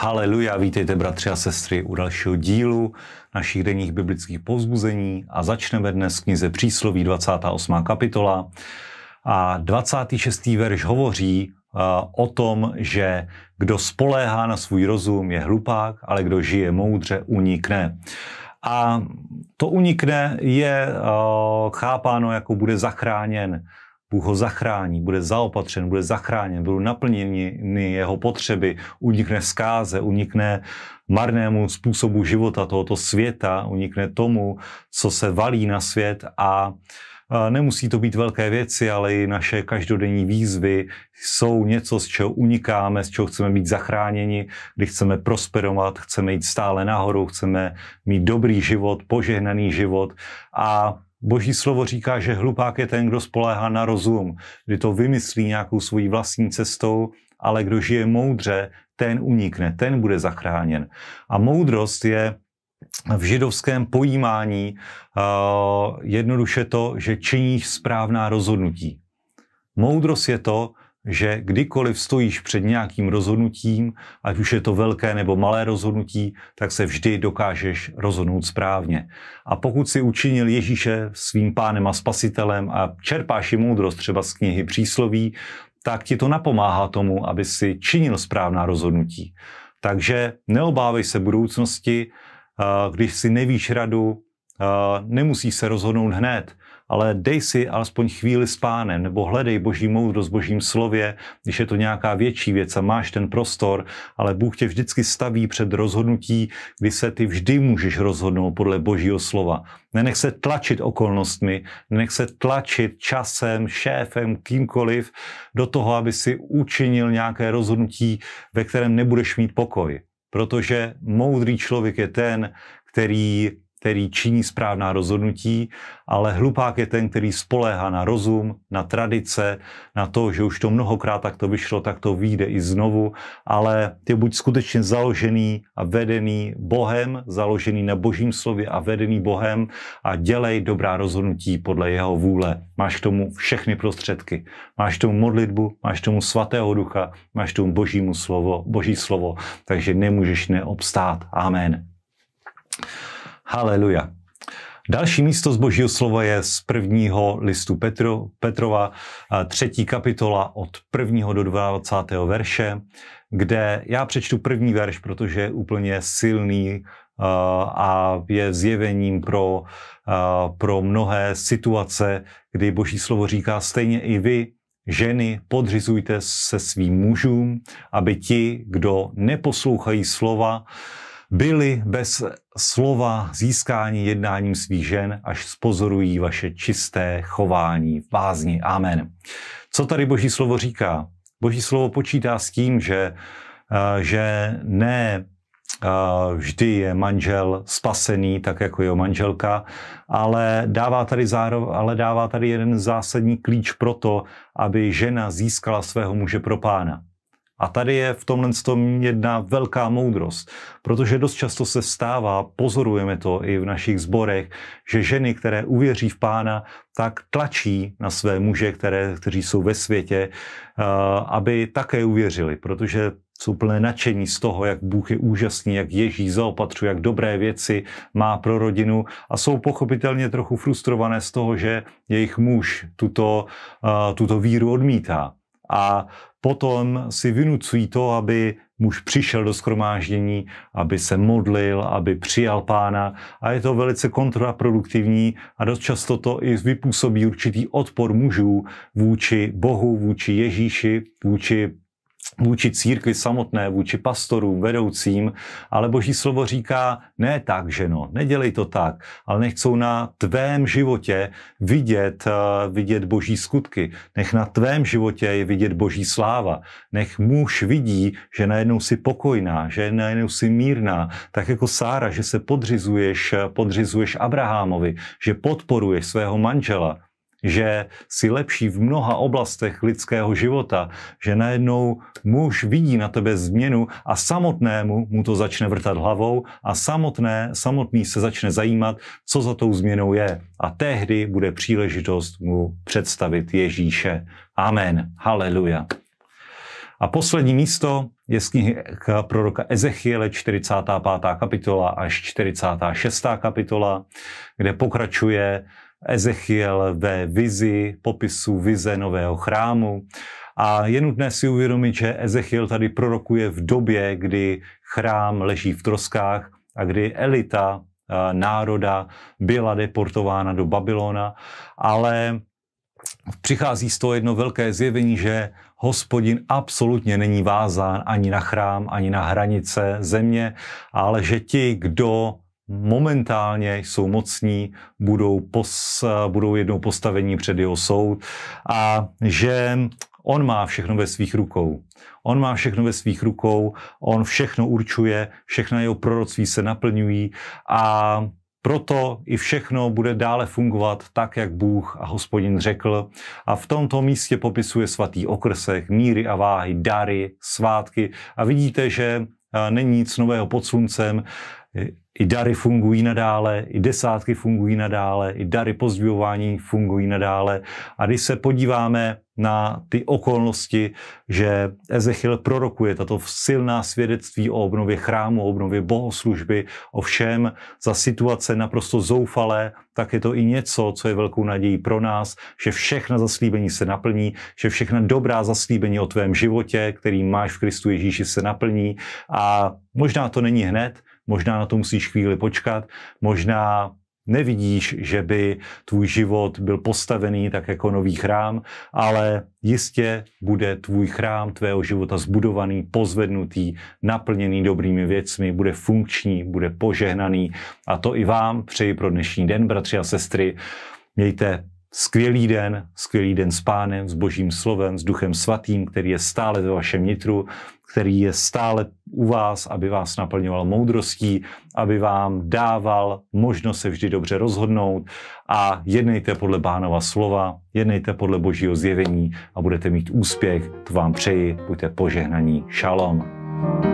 Haleluja, vítejte bratři a sestry u dalšího dílu našich denních biblických povzbuzení a začneme dnes v knize Přísloví 28. kapitola a 26. verš hovoří uh, o tom, že kdo spoléhá na svůj rozum je hlupák, ale kdo žije moudře unikne. A to unikne je uh, chápáno jako bude zachráněn Bůh ho zachrání, bude zaopatřen, bude zachráněn, budou naplněny jeho potřeby, unikne zkáze, unikne marnému způsobu života tohoto světa, unikne tomu, co se valí na svět a Nemusí to být velké věci, ale i naše každodenní výzvy jsou něco, z čeho unikáme, z čeho chceme být zachráněni, kdy chceme prosperovat, chceme jít stále nahoru, chceme mít dobrý život, požehnaný život a Boží slovo říká, že hlupák je ten, kdo spoléhá na rozum, kdy to vymyslí nějakou svojí vlastní cestou, ale kdo žije moudře, ten unikne, ten bude zachráněn. A moudrost je v židovském pojímání uh, jednoduše to, že činíš správná rozhodnutí. Moudrost je to, že kdykoliv stojíš před nějakým rozhodnutím, ať už je to velké nebo malé rozhodnutí, tak se vždy dokážeš rozhodnout správně. A pokud si učinil Ježíše svým pánem a spasitelem a čerpáš i moudrost třeba z knihy přísloví, tak ti to napomáhá tomu, aby si činil správná rozhodnutí. Takže neobávej se budoucnosti, když si nevíš radu, nemusíš se rozhodnout hned ale dej si alespoň chvíli s pánem, nebo hledej boží moudrost božím slově, když je to nějaká větší věc a máš ten prostor, ale Bůh tě vždycky staví před rozhodnutí, kdy se ty vždy můžeš rozhodnout podle božího slova. Nenech se tlačit okolnostmi, nenech se tlačit časem, šéfem, kýmkoliv do toho, aby si učinil nějaké rozhodnutí, ve kterém nebudeš mít pokoj. Protože moudrý člověk je ten, který který činí správná rozhodnutí, ale hlupák je ten, který spoléhá na rozum, na tradice, na to, že už to mnohokrát takto vyšlo, tak to vyjde i znovu, ale je buď skutečně založený a vedený Bohem, založený na božím slově a vedený Bohem a dělej dobrá rozhodnutí podle jeho vůle. Máš k tomu všechny prostředky. Máš k tomu modlitbu, máš k tomu svatého ducha, máš k tomu božímu slovo, boží slovo, takže nemůžeš neobstát. Amen. Haleluja. Další místo z Božího slova je z prvního listu Petro, Petrova, třetí kapitola od prvního do 22. verše, kde já přečtu první verš, protože je úplně silný a je zjevením pro, pro mnohé situace, kdy Boží slovo říká stejně i vy, ženy, podřizujte se svým mužům, aby ti, kdo neposlouchají slova, byli bez slova získání jednáním svých žen, až spozorují vaše čisté chování v bázni. Amen. Co tady Boží slovo říká? Boží slovo počítá s tím, že, eh, že ne eh, vždy je manžel spasený, tak jako jeho manželka, ale dává tady, zároveň, ale dává tady jeden zásadní klíč pro to, aby žena získala svého muže pro pána. A tady je v tomhle tom jedna velká moudrost, protože dost často se stává, pozorujeme to i v našich zborech, že ženy, které uvěří v pána, tak tlačí na své muže, které, kteří jsou ve světě, eh, aby také uvěřili, protože jsou plné nadšení z toho, jak Bůh je úžasný, jak Ježíš zaopatřuje, jak dobré věci má pro rodinu a jsou pochopitelně trochu frustrované z toho, že jejich muž tuto, uh, tuto víru odmítá. A potom si vynucují to, aby muž přišel do skromáždění, aby se modlil, aby přijal pána. A je to velice kontraproduktivní a dost často to i vypůsobí určitý odpor mužů vůči Bohu, vůči Ježíši, vůči vůči církvi samotné, vůči pastorům, vedoucím, ale Boží slovo říká, ne tak, ženo, nedělej to tak, ale nech chcou na tvém životě vidět, eh, vidět Boží skutky, nech na tvém životě je vidět Boží sláva, nech muž vidí, že najednou si pokojná, že najednou si mírná, tak jako Sára, že se podřizuješ, podřizuješ Abrahamovi, že podporuješ svého manžela, že si lepší v mnoha oblastech lidského života, že najednou muž vidí na tebe změnu a samotnému mu to začne vrtat hlavou a samotné, samotný se začne zajímat, co za tou změnou je. A tehdy bude příležitost mu představit Ježíše. Amen. Haleluja. A poslední místo je z knihy proroka Ezechiele 45. kapitola až 46. kapitola, kde pokračuje Ezechiel ve vizi, popisu vize nového chrámu. A je nutné si uvědomit, že Ezechiel tady prorokuje v době, kdy chrám leží v troskách a kdy elita národa byla deportována do Babylona, ale přichází z toho jedno velké zjevení, že hospodin absolutně není vázán ani na chrám, ani na hranice země, ale že ti, kdo momentálně jsou mocní, budou, pos, budou jednou postavení před jeho soud a že on má všechno ve svých rukou. On má všechno ve svých rukou, on všechno určuje, všechna jeho proroctví se naplňují a proto i všechno bude dále fungovat tak, jak Bůh a hospodin řekl. A v tomto místě popisuje svatý okrsek, míry a váhy, dary, svátky. A vidíte, že není nic nového pod sluncem. I dary fungují nadále, i desátky fungují nadále, i dary pozdvihování fungují nadále. A když se podíváme na ty okolnosti, že Ezechiel prorokuje tato silná svědectví o obnově chrámu, o obnově bohoslužby, o všem za situace naprosto zoufalé, tak je to i něco, co je velkou nadějí pro nás, že všechna zaslíbení se naplní, že všechna dobrá zaslíbení o tvém životě, který máš v Kristu Ježíši, se naplní. A možná to není hned, možná na to musíš chvíli počkat, možná nevidíš, že by tvůj život byl postavený tak jako nový chrám, ale jistě bude tvůj chrám tvého života zbudovaný, pozvednutý, naplněný dobrými věcmi, bude funkční, bude požehnaný. A to i vám přeji pro dnešní den, bratři a sestry. Mějte skvělý den, skvělý den s pánem, s božím slovem, s duchem svatým, který je stále ve vašem nitru, který je stále u vás, aby vás naplňoval moudrostí, aby vám dával možnost se vždy dobře rozhodnout a jednejte podle Bánova slova, jednejte podle božího zjevení a budete mít úspěch. To vám přeji, buďte požehnaní. Shalom. thank you